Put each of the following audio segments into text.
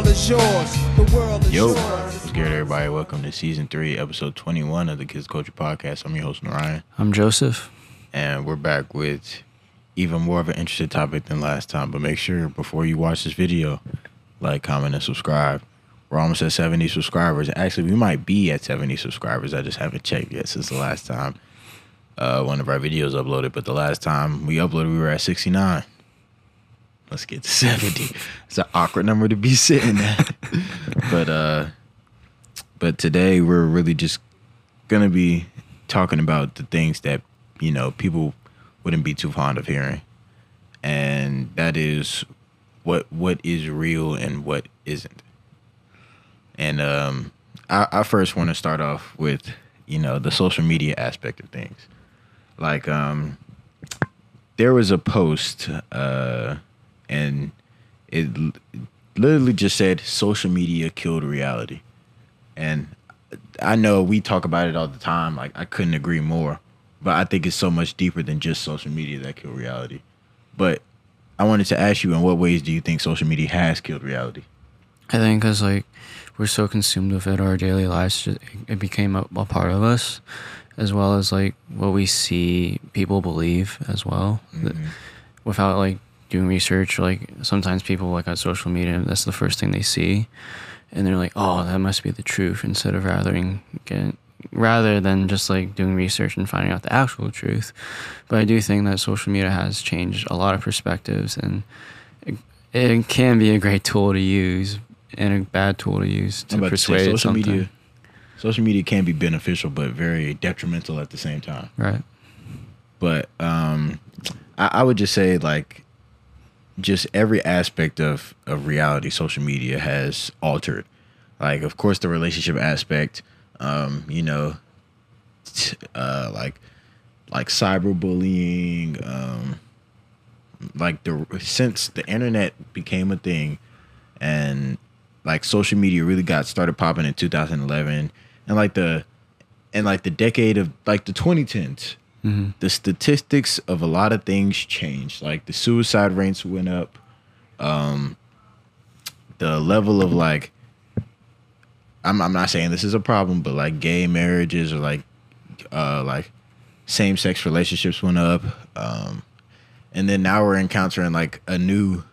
world is yours. The world is Yo, yours. what's good, everybody? Welcome to season three, episode 21 of the Kids Culture Podcast. I'm your host, Narayan, I'm Joseph. and we're back with even more of an interesting topic than last time. But make sure before you watch this video, like, comment, and subscribe. We're almost at 70 subscribers. Actually, we might be at 70 subscribers. I just haven't checked yet since the last time uh, one of our videos uploaded. But the last time we uploaded, we were at 69. Let's get to 70. It's an awkward number to be sitting at. but uh but today we're really just gonna be talking about the things that, you know, people wouldn't be too fond of hearing. And that is what what is real and what isn't. And um I, I first want to start off with, you know, the social media aspect of things. Like um there was a post uh and it literally just said social media killed reality. And i know we talk about it all the time like i couldn't agree more. But i think it's so much deeper than just social media that killed reality. But i wanted to ask you in what ways do you think social media has killed reality? I think because like we're so consumed with it, our daily lives, it became a, a part of us, as well as like what we see people believe as well. Th- Without like doing research, like sometimes people like on social media, that's the first thing they see, and they're like, "Oh, that must be the truth," instead of rather than get, rather than just like doing research and finding out the actual truth. But I do think that social media has changed a lot of perspectives and it, it can be a great tool to use and a bad tool to use to I'm to persuade social something. media social media can be beneficial but very detrimental at the same time Right. but um I, I would just say like just every aspect of of reality social media has altered. Like of course the relationship aspect um you know t- uh like like cyberbullying um like the since the internet became a thing and like social media really got started popping in 2011 and like the and like the decade of like the 2010s Mm-hmm. the statistics of a lot of things changed. Like the suicide rates went up. Um, the level of like, I'm I'm not saying this is a problem, but like gay marriages or like, uh, like same sex relationships went up. Um, and then now we're encountering like a new,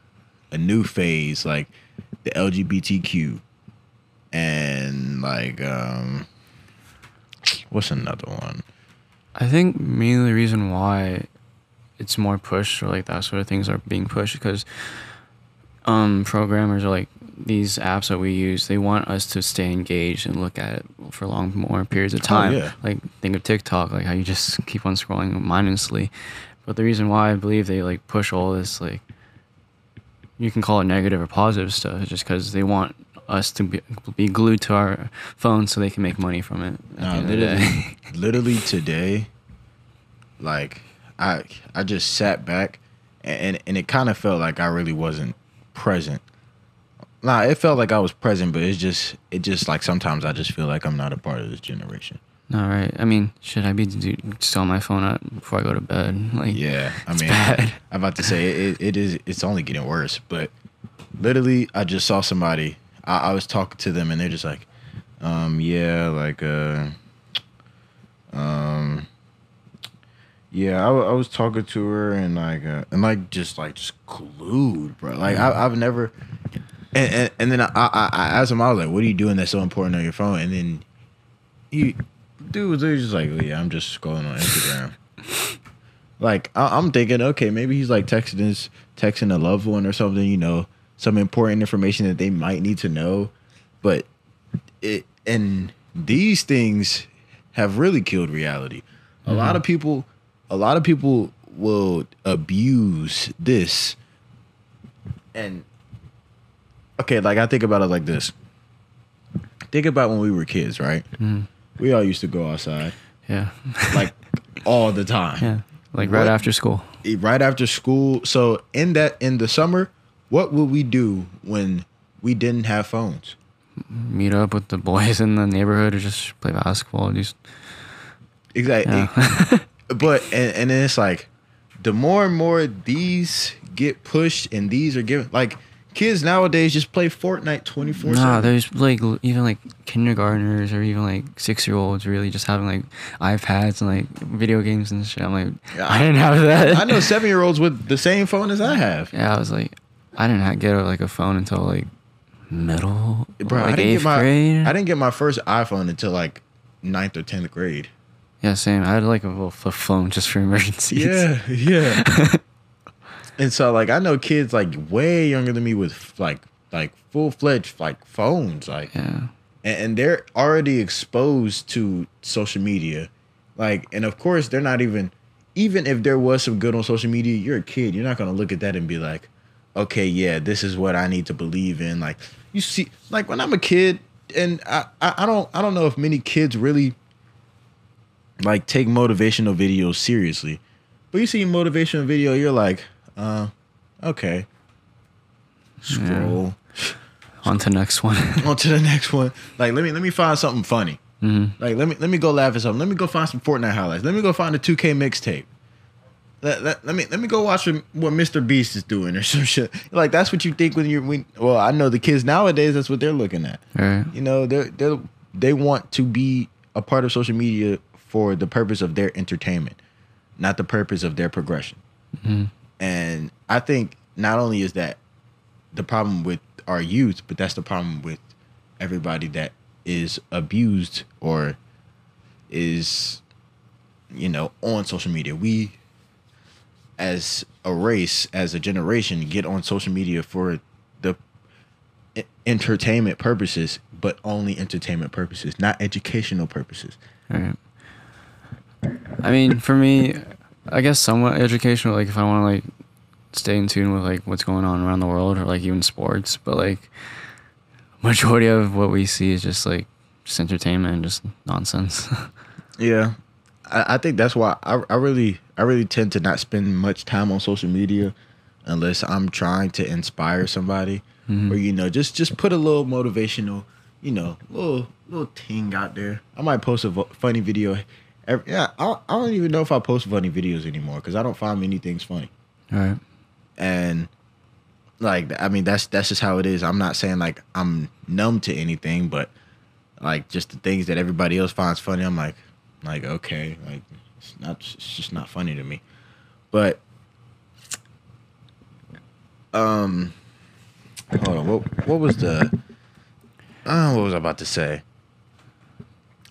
a new phase like the LGBTQ, and like um, what's another one? I think mainly the reason why it's more pushed or like that sort of things are being pushed because um programmers are like these apps that we use they want us to stay engaged and look at it for long more periods of time yeah. like think of tiktok like how you just keep on scrolling mindlessly but the reason why i believe they like push all this like you can call it negative or positive stuff is just because they want us to be, be glued to our phones so they can make money from it No, the end of the literally, day. literally today, like I I just sat back and and it kind of felt like I really wasn't present. Nah, it felt like I was present, but it's just it just like sometimes I just feel like I'm not a part of this generation. All right. I mean, should I be do, still on my phone at, before I go to bed? Like, Yeah, I mean, bad. I'm about to say it, it is. It's only getting worse. But literally, I just saw somebody. I, I was talking to them, and they're just like, um, "Yeah, like, uh, um, yeah, I, I was talking to her, and like, uh, and like, just like, just glued, bro. Like, I, I've never." And, and, and then I, I, I asked him, I was like, "What are you doing that's so important on your phone?" And then he, dude was just like, oh, "Yeah, I'm just scrolling on Instagram." like I- I'm thinking, okay, maybe he's like texting his texting a loved one or something, you know, some important information that they might need to know. But it and these things have really killed reality. A lot of mm-hmm. people, a lot of people will abuse this. And okay, like I think about it like this. Think about when we were kids, right? Mm-hmm. We all used to go outside yeah, like all the time. yeah. Like right What? after school. right after school. So in that in the summer, what would we do when we didn't have phones? Meet up with the boys in the neighborhood or just play basketball. Just Exactly. yeah. but and, and then it's like the more and more these get pushed and these are given like kids nowadays just play Fortnite twenty four. Nah, there's like even like kindergartners or even like six year olds really just having like iPads and like video games and shit. I'm like, I didn't have that. I know seven year olds with the same phone as I have. Yeah, I was like, I didn't get like a phone until like middle, Bro, like I didn't eighth get my grade. I didn't get my first iPhone until like ninth or tenth grade. Yeah, same. I had like a little flip phone just for emergencies. Yeah, yeah. and so like I know kids like way younger than me with like like full fledged like phones like yeah. and, and they're already exposed to social media like and of course they're not even even if there was some good on social media you're a kid you're not going to look at that and be like okay yeah this is what i need to believe in like you see like when i'm a kid and i i, I don't i don't know if many kids really like take motivational videos seriously but you see a motivational video you're like uh okay scroll On to next one. on to the next one. Like let me let me find something funny. Mm-hmm. Like let me let me go laugh at something. Let me go find some Fortnite highlights. Let me go find a 2K mixtape. Let, let, let me let me go watch what Mr. Beast is doing or some shit. Like that's what you think when you're when well I know the kids nowadays that's what they're looking at. right. You know they they they want to be a part of social media for the purpose of their entertainment, not the purpose of their progression. Mm-hmm. And I think not only is that the problem with our youth, but that's the problem with everybody that is abused or is, you know, on social media. We, as a race, as a generation, get on social media for the entertainment purposes, but only entertainment purposes, not educational purposes. Right. I mean, for me, I guess somewhat educational. Like, if I want to like stay in tune with like what's going on around the world, or like even sports, but like majority of what we see is just like just entertainment and just nonsense. Yeah, I, I think that's why I, I really I really tend to not spend much time on social media unless I'm trying to inspire somebody mm-hmm. or you know just just put a little motivational you know little little thing out there. I might post a vo- funny video. Every, yeah, I, I don't even know if I post funny videos anymore because I don't find many things funny right. and like I mean that's that's just how it is. I'm not saying like I'm numb to anything, but like just the things that everybody else finds funny, I'm like like okay, like it's not it's just not funny to me. But um hold on, what what was the uh, what was I about to say?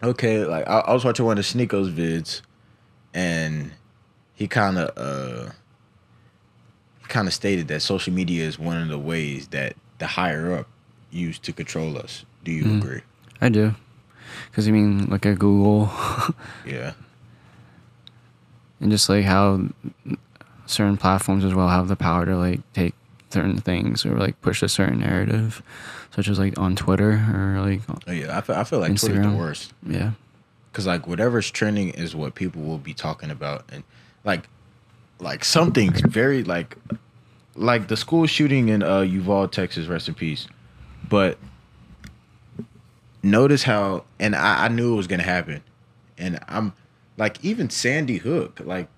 Okay, like I, I was watching one of Sneako's vids and he kind of uh kind of stated that social media is one of the ways that the higher up use to control us. Do you Mhm. agree? I do. Cause I mean, look at Google Yeah. And just like how certain platforms as well have the power to like take certain things or like push a certain narrative, such as like on Twitter or like Oh, yeah. I feel, I feel like Twitter's the worst yeah. because like whatever's trending is what people will be talking about, and like like something's very like like the school shooting in uh Uvalde, Texas. Rest in peace. But notice how, and I, I knew it was gonna happen, and I'm like even Sandy Hook, like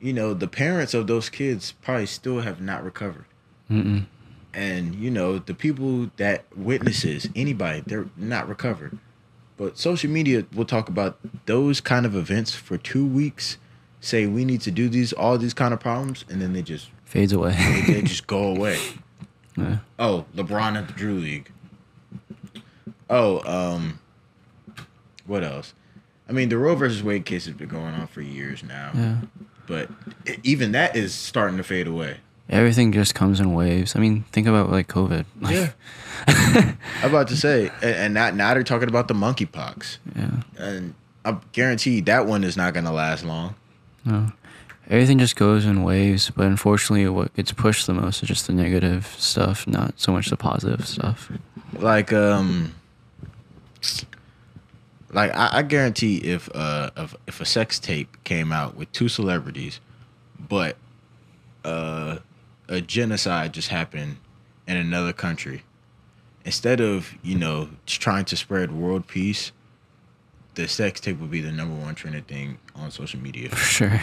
you know the parents of those kids probably still have not recovered. Mm-mm. and you know the people that witnesses anybody they're not recovered but social media will talk about those kind of events for two weeks say we need to do these all these kind of problems and then they just Fades away. they just go away yeah. oh lebron at the drew league oh um what else i mean the roe versus wade case has been going on for years now yeah. but even that is starting to fade away Everything just comes in waves. I mean, think about like COVID. Like, yeah i'm about to say and, and now, now they're talking about the monkeypox yeah. and I'm guaranteed that one is not gonna last long. No. Everything just goes in waves, but unfortunately, what gets pushed the most is just the negative stuff, not so much the positive stuff. Like um, like I, I guarantee if uh if, if a sex tape came out with two celebrities, but uh a genocide just happened in another country, instead of you know trying to spread world peace, the sex tape would be the number one trending thing on social media. For sure.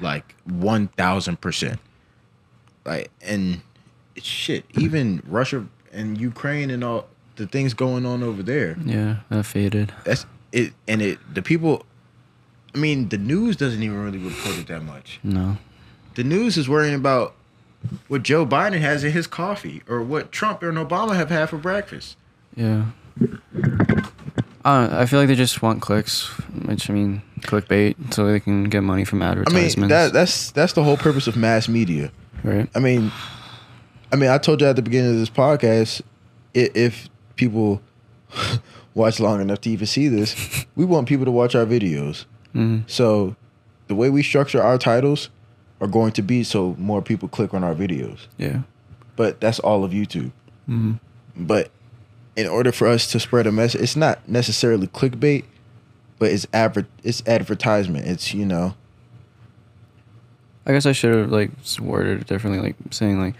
like one thousand percent. Like and shit, even Russia and Ukraine and all the things going on over there. Yeah, that faded. That's it, and it the people. I mean, the news doesn't even really report it that much. No. The news is worrying about what Joe Biden has in his coffee or what Trump and Obama have had for breakfast. Yeah. I I feel like they just want clicks, which I mean, clickbait, so they can get money from advertisements. I mean, that that's that's the whole purpose of mass media. right? I mean, I mean, I told you at the beginning of this podcast, if people watch long enough to even see this, we want people to watch our videos. hmm So, the way we structure our titles are going to be so more people click on our videos. Yeah. But that's all of YouTube. hmm But in order for us to spread a message, it's not necessarily clickbait, but it's adver- it's advertisement. It's you know, I guess I should have like worded it differently, like saying like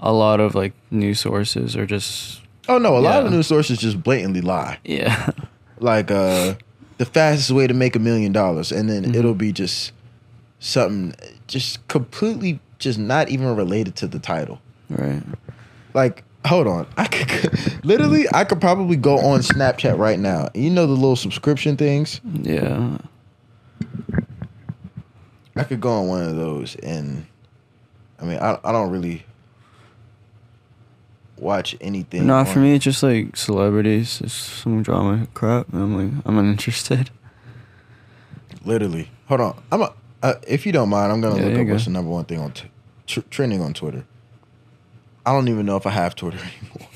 a lot of like news sources are just oh no, a lot of Yeah. news sources just blatantly lie. yeah, like uh the fastest way to make a million dollars and then Mhm. it'll be just something just completely just not even related to the title right. like hold on i could literally i could probably go on snapchat right now you know the little subscription things Yeah, i could go on one of those and i mean i, I don't really watch anything no, for me it's just like celebrities, it's some drama crap. And I'm like, I'm uninterested. literally hold on i'm a, uh, if you don't mind i'm gonna Yeah, look up go. what's the number one thing on t- tr- trending on twitter i don't even know if i have twitter anymore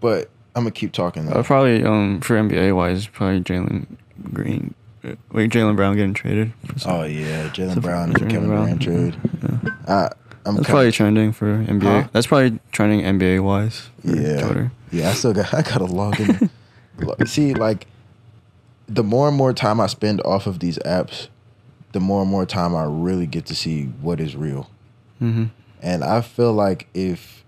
but i'm gonna keep talking though. Uh, probably um for NBA wise, probably Jalen Green. uh, Wait, Jalen Brown getting traded. oh yeah jalen brown and kevin Brown, durant trade Yeah. I, i'm That's kinda- probably trending for NBA. Huh? That's probably trending NBA wise. yeah Twitter. yeah i still got i gotta log in see like the more and more time i spend off of these apps the more and more time i really get to see what is real Mm-hmm. And I feel like if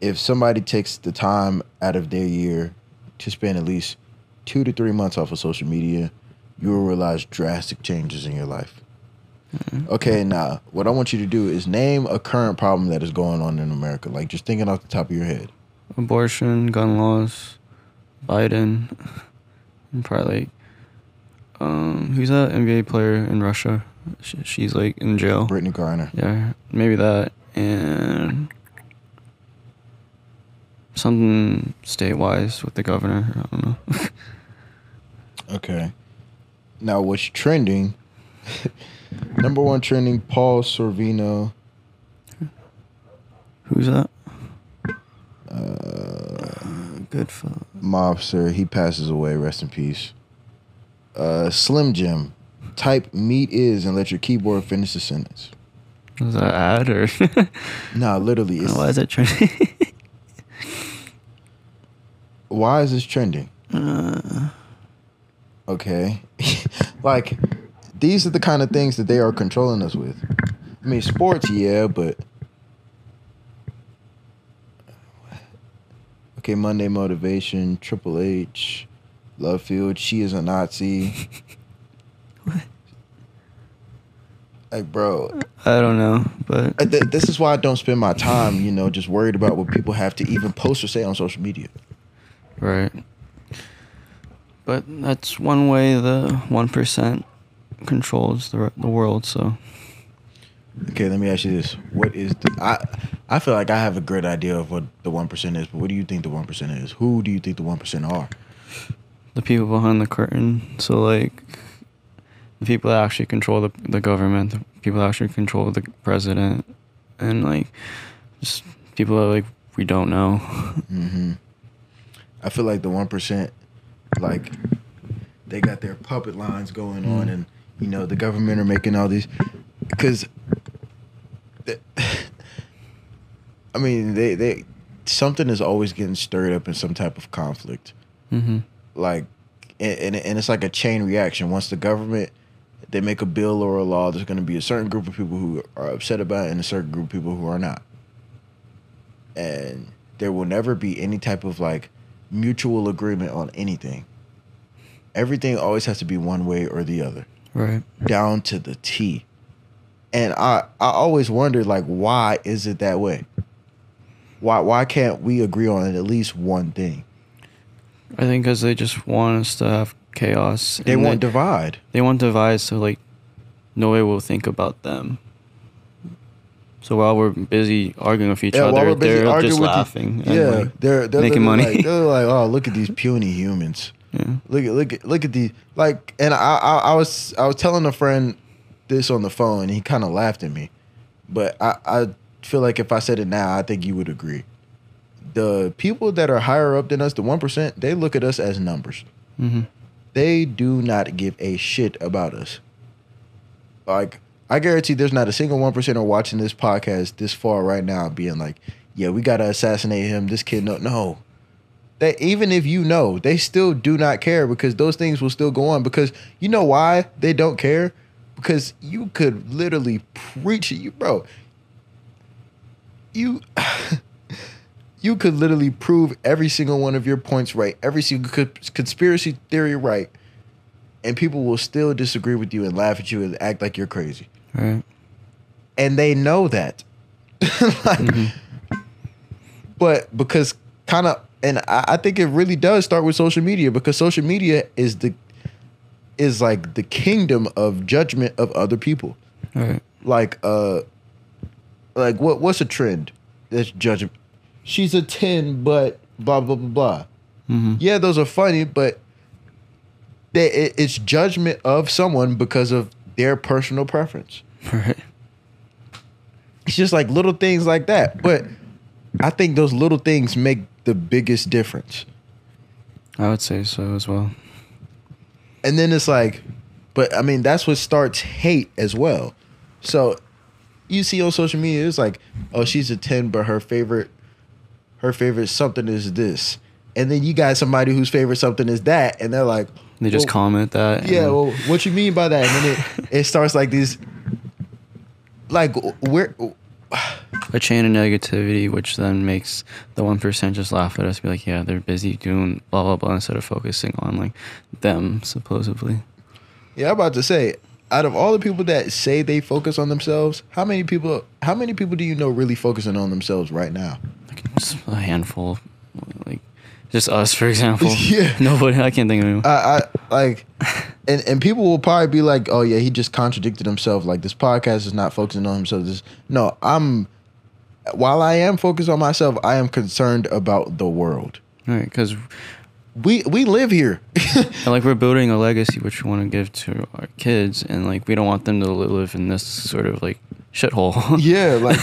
if somebody takes the time out of their year to spend at least two to three months off of social media, you will realize drastic changes in your life. Okay, now what I want you to do is name a current problem that is going on in America. Like just thinking off the top of your head. Abortion, gun laws, Biden, and probably like, um, who's that NBA player in Russia? Sh she's like in jail. Brittney Griner. Yeah, maybe that and something state wise with the governor. I don't know. Okay. Now what's trending? Number one trending, Paul Sorvino. Who's that? Uh, Good for mobster. He passes away. Rest in peace. Uh, Slim Jim. Type meat is and let your keyboard finish the sentence. was that ad or Nah, literally. It's, why is that trending? why is this trending? uh, Okay. like, these are the kind of things that they are controlling us with. I mean, sports, yeah, but. Okay, Monday Motivation, Triple H, Love Field, She is a Nazi. What? Like, bro, I don't know, but th- this is why I don't spend my time, you know, just worried about what people have to even post or say on social media. right. But that's one way the one percent controls the the world. So Okay, let me ask you this: What is the? I I feel like I have a great idea of what the one percent is, but what do you think the one percent is? Who do you think the one percent are? the people behind the curtain. So like the people that actually control the the government, the people that actually control the president, and like just people that like we don't know. hmm I feel like the one percent, like, they got their puppet lines going on, Mm. and you know the government are making all these, because, I mean they they something is always getting stirred up in some type of conflict. hmm like and, and and it's like a chain reaction. Once the government they make a bill or a law there's going to be a certain group of people who are upset about it and a certain group of people who are not. And there will never be any type of like mutual agreement on anything. Everything always has to be one way or the other Right. down to the t And I I always wondered like why is it that way? Why why can't we agree on at least one thing? I think because they just want us to have chaos. They and want divide. they want divide, so like nobody will think about them. So while we're busy arguing with each Yeah, other, they're just the- laughing. and, Yeah, like, they're they're making money. Like, they're like, oh, look at these puny humans. Yeah. Look at look at look at the like. And I I, I was I was telling a friend this on the phone, and he kind of laughed at me. But I I feel like if I said it now, I think you would agree. The people that are higher up than us, the one percent, they look at us as numbers. hmm They do not give a shit about us. Like I guarantee, there's not a single one percenter watching this podcast this far right now, being like, "Yeah, we gotta assassinate him." This kid, no, no. They even if you know, they still do not care because those things will still go on. Because you know why they don't care? Because you could literally preach it, you bro. You. You could literally prove every single one of your points right, every single co- conspiracy theory right, and people will still disagree with you and laugh at you and act like you're crazy. Right. And they know that. like, mm-hmm. But because kind of, and I, I think it really does start with social media because social media is the is like the kingdom of judgment of other people. Right. Like uh, like what what's a trend that's judgment? She's a ten, but blah blah blah blah. hmm Yeah, those are funny, but they, it, it's judgment of someone because of their personal preference. Right. It's just like little things like that. But I think those little things make the biggest difference. I would say so as well. And then it's like, but I mean, that's what starts hate as well. So you see on social media, it's like, oh, she's a 10, but her favorite, her favorite something is this. And then you got somebody whose favorite something is that, and they're like, They just well, comment that. Yeah, well, what you mean by that? And then it, it starts like these, like where, a chain of negativity, which then makes the one percent just laugh at us, be like, "Yeah, they're busy doing blah blah blah," instead of focusing on like them supposedly. yeah, I'm about to say, out of all the people that say they focus on themselves, how many people, how many people do you know really focusing on themselves right now? Like just a handful, like just us, for example. Yeah. Nobody. I can't think of anyone. I, I like, and and people will probably be like, oh yeah, he just contradicted himself. Like this podcast is not focusing on himself. This, no, I'm. While I am focused on myself, I am concerned about the world. right, because We we live here. like we're building a legacy which we want to give to our kids, and like we don't want them to live in this sort of like shithole. yeah, like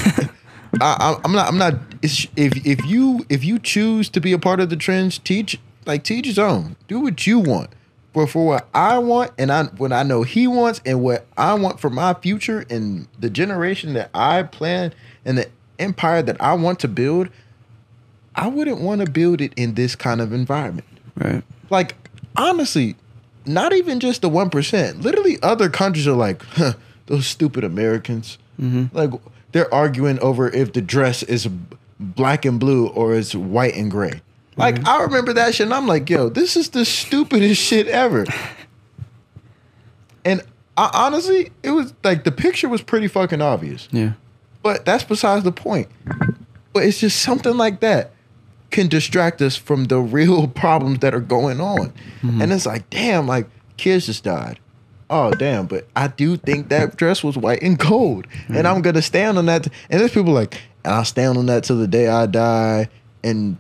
I, I'm not. I'm not. If if you if you choose to be a part of the trends, teach like teach his own. Do what you want. But for what I want, and I what I know he wants, and what I want for my future, and the generation that I plan, and the empire that I want to build, I wouldn't want to build it in this kind of environment. right. Like honestly, not even just the one percent. Literally, other countries are like, huh, those stupid Americans. Mm-hmm. Like they're arguing over if the dress is black and blue or it's white and gray. Like mm-hmm. I remember that shit, and I'm like, yo, this is the stupidest shit ever. And I, honestly, it was like the picture was pretty fucking obvious. Yeah. But that's besides the point. But it's just something like that can distract us from the real problems that are going on. Mm-hmm. And it's like, damn, like kids just died. Oh damn! But I do think that dress was white and gold, and I'm gonna stand on that. And there's people like, and I'll stand on that till the day I die, and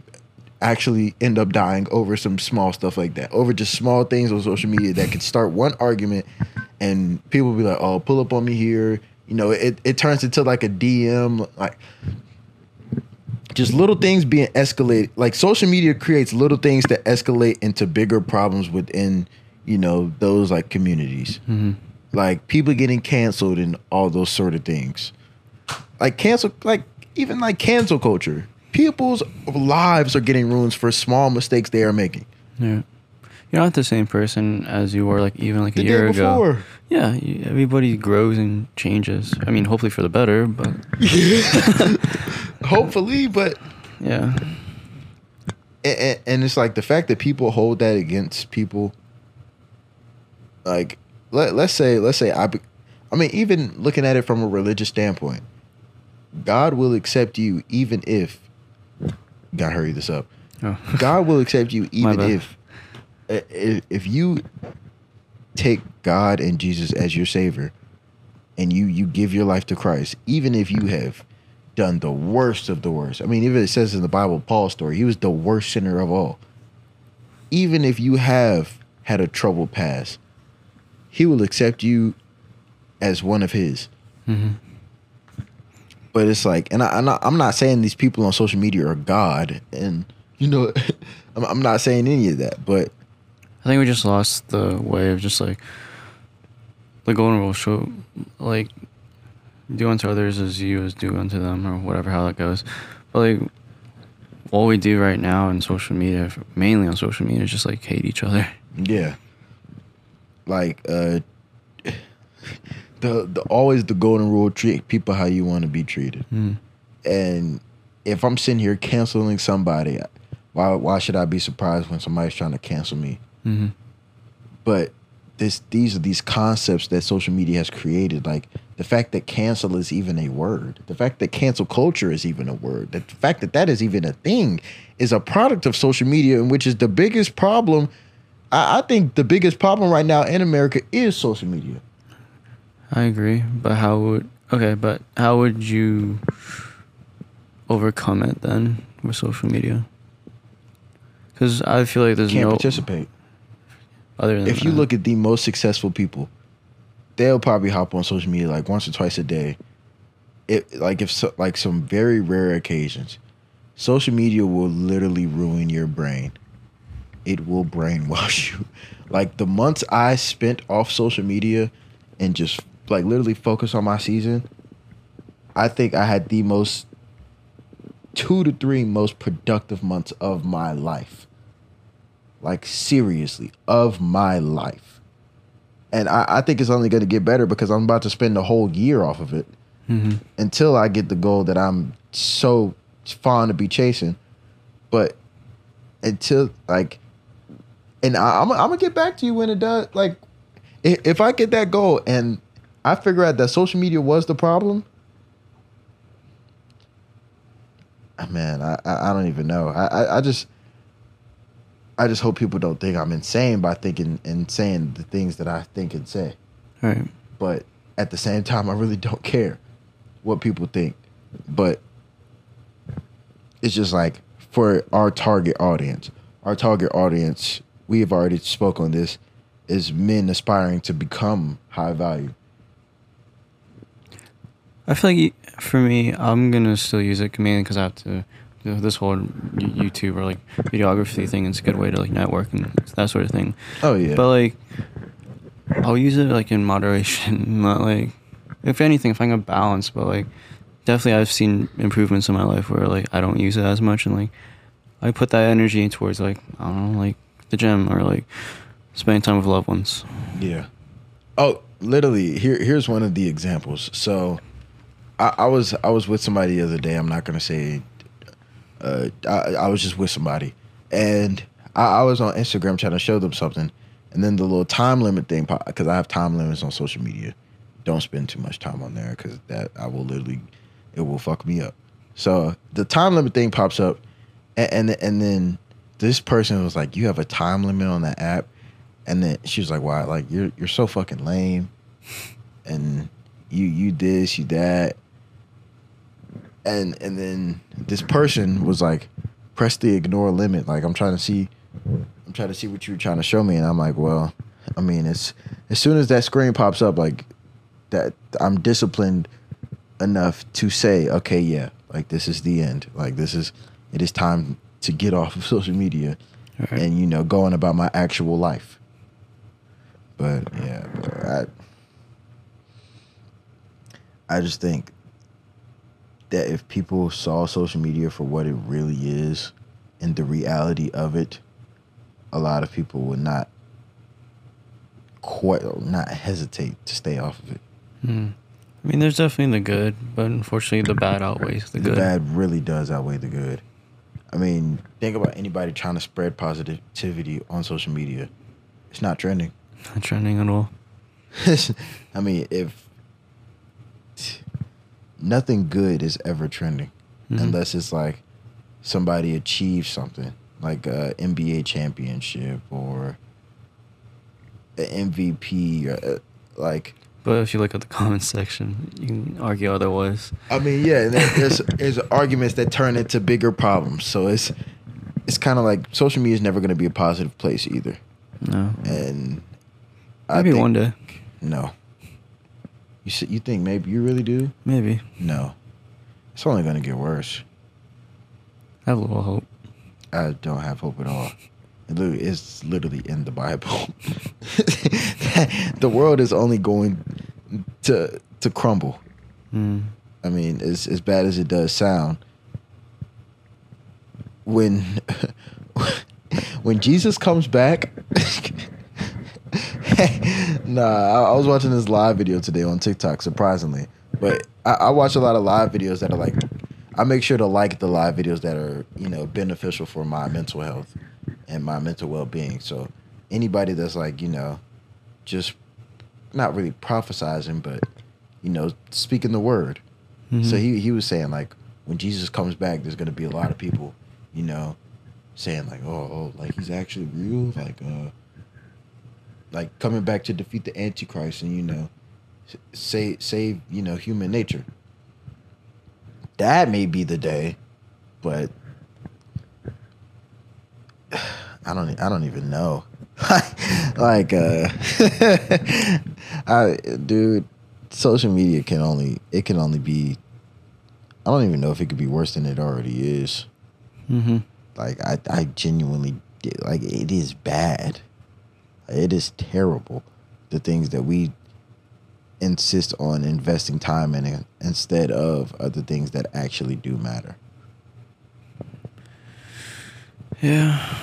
actually end up dying over some small stuff like that, over just small things on social media that could start one argument, and people be like, "Oh, pull up on me here." You know, it it turns into like a DM, like just little things being escalated. Like social media creates little things that escalate into bigger problems within, you know, those like communities. Mm-hmm. Like people getting canceled and all those sort of things. Like cancel, like even like cancel culture. People's lives are getting ruined for small mistakes they are making. Yeah. You're not the same person as you were like even like a The year ago. before. Yeah, you, everybody grows and changes. I mean, hopefully for the better, but Hopefully, but yeah. and, and it's like the fact that people hold that against people like let, let's say let's say I be, I'm mean, even looking at it from a religious standpoint, God will accept you even if. Gotta hurry this up. Oh. God will accept you even if, if if you take God and Jesus as your savior, and you you give your life to Christ, even if you have done the worst of the worst. I mean, even it says in the Bible, Paul's story, he was the worst sinner of all. Even if you have had a troubled past, he will accept you as one of his. hmm But it's like, and I, I'm not, I'm not saying these people on social media are God, and you know, I'm, I'm not saying any of that. But I think we just lost the way of just like the golden rule. Show like do unto others as you as do unto them, or whatever how that goes. But like what we do right now in social media, mainly on social media, is just like hate each other. yeah, like uh, the the always the golden rule: treat people how you want to be treated. Mm. And if I'm sitting here canceling somebody, why why should I be surprised when somebody's trying to cancel me? hmm but this these are these concepts that social media has created like the fact that cancel is even a word the fact that cancel culture is even a word the fact that that is even a thing is a product of social media and which is the biggest problem I, I think the biggest problem right now in america is social media I agree, but how would okay? But how would you overcome it then with social media? Because I feel like there's can't no participate other than if you that. look at the most successful people, they'll probably hop on social media like once or twice a day. It like if so, like some very rare occasions, social media will literally ruin your brain. It will brainwash you. Like the months I spent off social media and just like literally focus on my season, I think I had the most two to three most productive months of my life like seriously of my life and i, I think it's only going to get better because i'm about to spend the whole year off of it Mhm. until i get the goal that i'm so fond to be chasing but until like and I, I'm, I'm gonna get back to you when it does like if, if i get that goal and i figure out that social media was the problem ah, man i i, I don't even know I, I i just I just hope people don't think I'm insane by thinking and saying the things that I think and say. right. But at the same time, I really don't care what people think. But it's just like for our target audience, our target audience, we have already spoke on this, is men aspiring to become high value. I feel like for me, I'm gonna still use it mainly because I have to. This whole YouTube or like videography thing is a good way to like network and that sort of thing. Oh yeah. But like, I'll use it like in moderation, not like, if anything, if I can balance. But like, definitely, I've seen improvements in my life where like I don't use it as much, and like, I put that energy towards like I don't know, like the gym or like spending time with loved ones. Yeah. Oh, literally. Here, here's one of the examples. So, I, I was I was with somebody the other day. I'm not gonna say. Uh, I, I was just with somebody, and I, I was on Instagram trying to show them something, and then the little time limit thing because I have time limits on social media. Don't spend too much time on there because that I will literally, it will fuck me up. So the time limit thing pops up, and and, and then this person was like, "You have a time limit on that app." And then she was like, "Why? Like you're you're so fucking lame, and you you this you that." And and then this person was like, "Press the ignore limit." Like I'm trying to see, I'm trying to see what you were trying to show me, and I'm like, "Well, I mean, it's as soon as that screen pops up, like that, I'm disciplined enough to say, okay, yeah, like this is the end. Like this is it is time to get off of social media." Right. and you know going about my actual life. But yeah, I I just think that if people saw social media for what it really is and the reality of it, a lot of people would not quite not hesitate to stay off of it. Hmm. I mean, there's definitely the good, but unfortunately, the bad outweighs the, The good. The bad really does outweigh the good. I mean, think about anybody trying to spread positivity on social media. It's not trending. Not trending at all. I mean, if nothing good is ever trending Mhm. unless it's like somebody achieves something like a NBA championship or an MVP or uh, like But if you look at the comments section, you can argue otherwise. I mean, yeah, there's there's arguments that turn into bigger problems. So it's it's kind of like social media is never going to be a positive place either. No. And Maybe think- one day. No. You you think maybe you really do? Maybe. No. It's only going to get worse. I have a little hope. I don't have hope at all. It's literally in the Bible. the world is only going to to crumble. Mm. I mean, as as bad as it does sound, when when Jesus comes back, nah, I, I was watching this live video today on TikTok, surprisingly. But I, I watch a lot of live videos that are like, I make sure to like the live videos that are you know beneficial for my mental health and my mental well being. So anybody that's like you know, just not really prophesizing, but you know, speaking the word. So Mhm. he he was saying like when Jesus comes back, there's gonna be a lot of people, you know, saying like, oh, oh like he's actually real, like uh, like coming back to defeat the Antichrist and you know, save save you know human nature. That may be the day, but I don't I don't even know. like uh I dude social media can only it can only be I don't even know if it could be worse than it already is. Mhm. Like I I genuinely like it is bad. It is terrible the things that we insist on investing time in instead of other things that actually do matter. Yeah.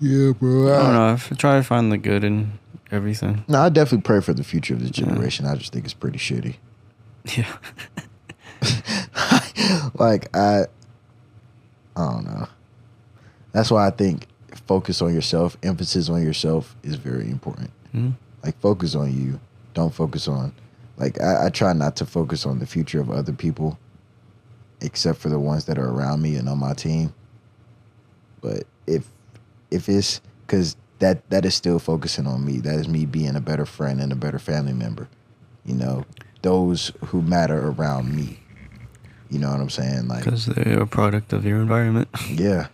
Yeah, bro. I don't know. I f- try to find the good in everything. No, I definitely pray for the future of this Yeah. generation. I just think it's pretty shitty. Yeah. like I I don't know. That's why I think focus on yourself, emphasis on yourself is very important. Mhm. Like focus on you. Don't focus on like I, I try not to focus on the future of other people except for the ones that are around me and on my team. But if if it's cause that that is still focusing on me. That is me being a better friend and a better family member. You know, those who matter around me. You know what I'm saying? Like Because they're a product of your environment. yeah.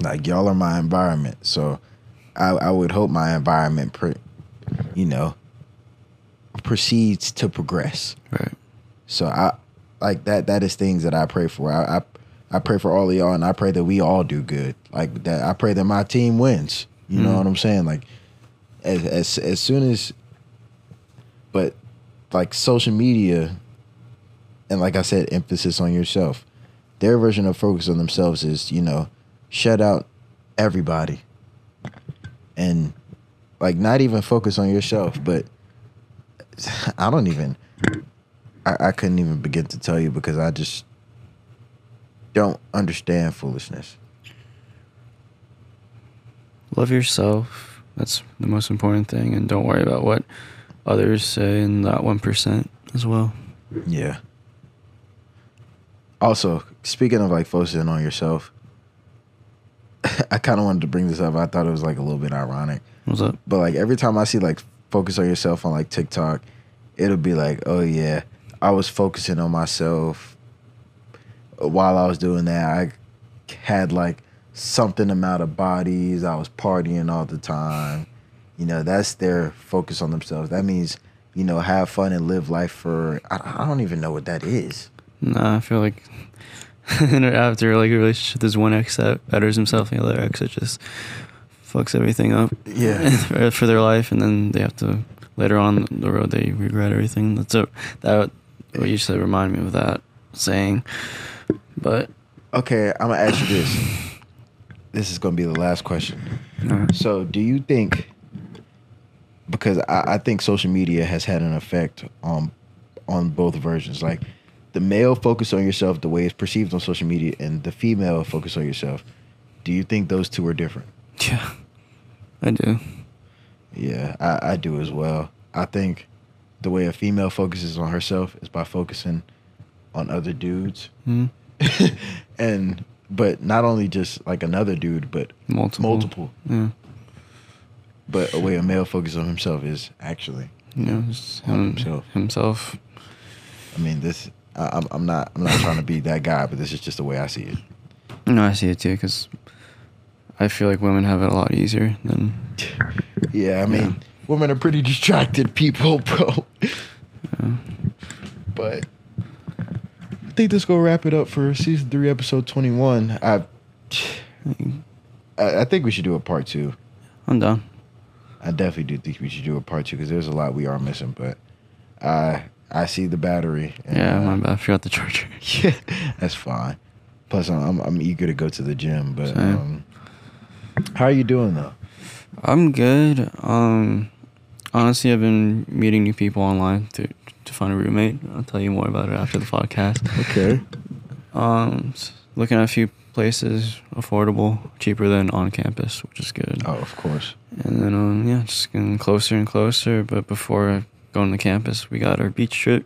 Like y'all are my environment. So I I would hope my environment pre, you know proceeds to progress. right. So I like that that is things that I pray for. I I, I pray for all of y'all and I pray that we all do good. Like that I pray that my team wins. You know Mhm. what I'm saying? Like as as as soon as but like social media and like I said, emphasis on yourself. Their version of focus on themselves is, you know, shut out everybody. And like not even focus on yourself, but I don't even I, I couldn't even begin to tell you because I just don't understand foolishness. Love yourself. That's the most important thing. And don't worry about what others say in that 1% as well. Yeah. Also, speaking of like focusing on yourself, I kind of wanted to bring this up. I thought it was like a little bit ironic, What's up? but like every time I see like focus on yourself on like TikTok, it'll be like, oh yeah, I was focusing on myself while I was doing that. I had like something amount of bodies. I was partying all the time. You know, that's their focus on themselves. That means you know have fun and live life for. I, I don't even know what that is. Nah, I feel like after like a relationship, there's one ex that betters himself, and the other ex that just fucks everything up. Yeah. for- their life, and then they have to later on the road they regret everything. That's a that what you said remind me of that saying. But Okay, I'm gonna ask you this. This is gonna be the last question. uh, So, do you think? Because I, I think social media has had an effect on on both versions. Like the male focus on yourself, the way it's perceived on social media, and the female focus on yourself. Do you think those two are different? yeah, I do. Yeah, I, I do as well. I think the way a female focuses on herself is by focusing on other dudes, Mhm. and but not only just like another dude, but Multiple. multiple. Yeah. But a way a male focuses on himself is actually. You know, just him, himself. himself. I mean, this. I, I'm, I'm not. I'm not trying to be that guy, but this is just the way I see it. No, I see it too because I feel like women have it a lot easier than. Yeah, I mean, Yeah. women are pretty distracted people, bro. Uh, But think this gonna wrap it up for season three, episode twenty one. I, I think we should do a part two. I'm done. I definitely do think we should do a part two because there's a lot we are missing. But I I see the battery. and, Yeah, uh, my bad. I forgot the charger. Yeah, that's fine. Plus, I'm I'm, I'm eager to go to the gym. But um, how are you doing though? I'm good. Um, honestly, I've been meeting new people online to find a roommate. I'll tell you more about it after the podcast. Okay. Um, looking at a few places, affordable, cheaper than on campus, which is good. Oh, of course. And then, um, yeah, just getting closer and closer. But before going to campus, we got our beach trip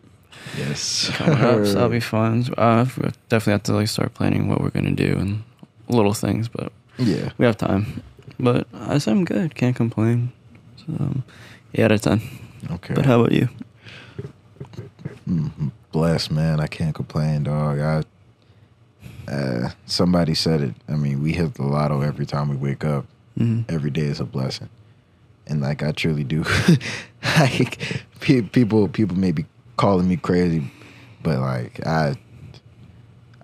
Yes. coming up, so that'll be fun. Uh, we definitely have to like start planning what we're gonna do and little things, but yeah. we have time. But I say I'm good. Can't complain. So, um, eight out of ten. Okay. But how about you? Mm, blessed man. I can't complain, dog. I uh, somebody said it. I mean, we hit the lotto every time we wake up. Mhm. Every day is a blessing, and like I truly do. like people, people may be calling me crazy, but like I,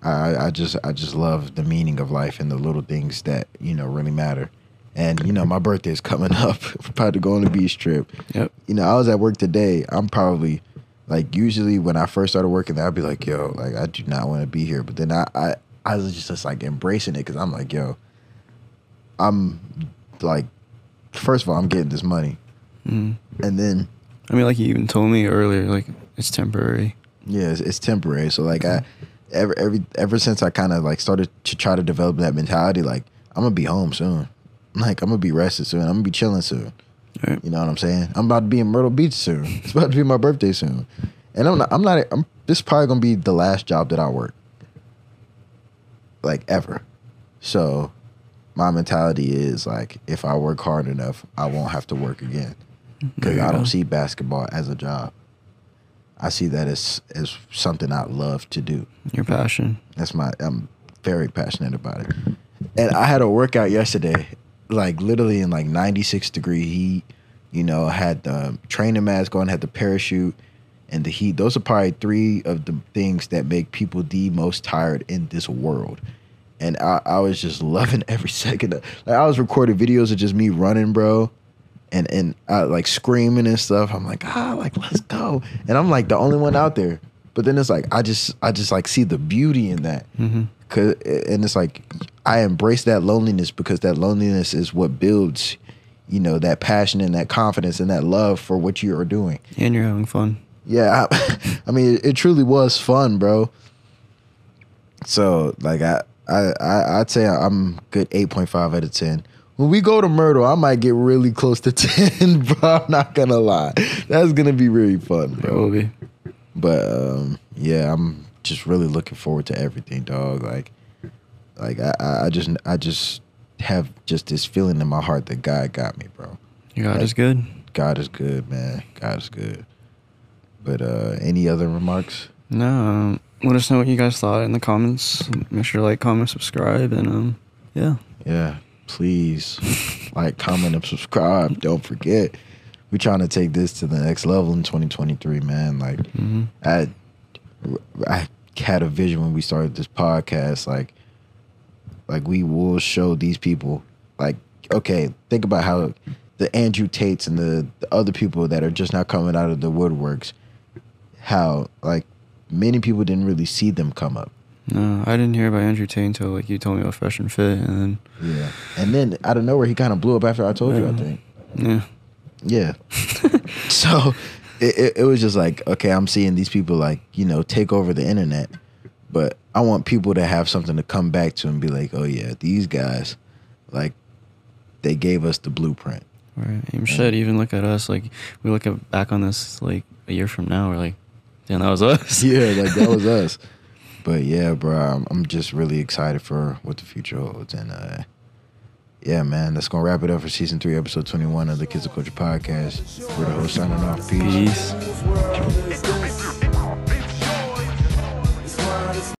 I, I just, I just love the meaning of life and the little things that you know really matter. And you know, my birthday is coming up. I'm about to go on a beach trip Yep. you know, I was at work today. I'm probably like usually when I first started working there, I'd be like, yo, like I do not want to be here. But then I I, I was just, just like embracing it because I'm like, yo, I'm like, first of all, I'm getting this money, Mm. and then I mean, like you even told me earlier, like it's temporary. yeah, it's, it's temporary. So like I ever every ever since I kind of like started to try to develop that mentality, like I'm gonna be home soon. Like I'm gonna be rested soon. I'm gonna be chilling soon. Right. You know what I'm saying? I'm about to be in Myrtle Beach soon. It's about to be my birthday soon, and I'm not. I'm not. I'm. This is probably gonna be the last job that I work, like ever. So, my mentality is like, if I work hard enough, I won't have to work again. Because I don't see basketball as a job. I see that as as something I love to do. Your passion. That's my. I'm very passionate about it. And I had a workout yesterday, like literally in like 96 degree heat. You know, had the training mask on, had the parachute, and the heat. Those are probably three of the things that make people the most tired in this world. And I, I was just loving every second. Of, like I was recording videos of just me running, bro, and and I, like screaming and stuff. I'm like, ah, like let's go. And I'm like the only one out there. But then it's like I just I just like see the beauty in that. Mm-hmm. Cause, and it's like I embrace that loneliness because that loneliness is what builds, you know, that passion and that confidence and that love for what you are doing. And you're having fun. Yeah, I, I mean, it, it truly was fun, bro. So, like, I, I, I I'd say I'm good eight point five out of ten. When we go to Myrtle, I might get really close to ten, bro. I'm not gonna lie, that's gonna be really fun, It will bro. be. But um, yeah, I'm just really looking forward to everything, dog. Like, like I, I just, I just have just this feeling in my heart that God got me, bro. God Like- is good. God is good, man. God is good. But uh any other remarks? No, um, let us know what you guys thought in the comments. Make sure to like, comment, subscribe, and um, yeah. Yeah, please like, comment, and subscribe. Don't forget, we're trying to take this to the next level in 2023, man. Like, hmm I, I had a vision when we started this podcast. Like, like we will show these people. Like, okay, think about how the Andrew Tates and the, the other people that are just now coming out of the woodworks. How like many people didn't really see them come up. No, I didn't hear about Andrew Tate until like you told me about Fresh and Fit, and then Yeah, and then out of nowhere, he kind of blew up after I told you. I think. yeah, Yeah. so it, it, it was just like, okay, I'm seeing these people like, you know, take over the internet. But I want people to have something to come back to and be like, oh, yeah, these guys, like, they gave us the blueprint. Right. And shit, even look at us. Like we look at, back on this like a year from now. We're like, damn, that was us. yeah, like that was us. But yeah, bro, I'm, I'm just really excited for what the future holds, and uh, yeah, man, that's gonna wrap it up for season three, episode 21 of the Kids of Culture podcast. We're the host signing off. Peace. Peace.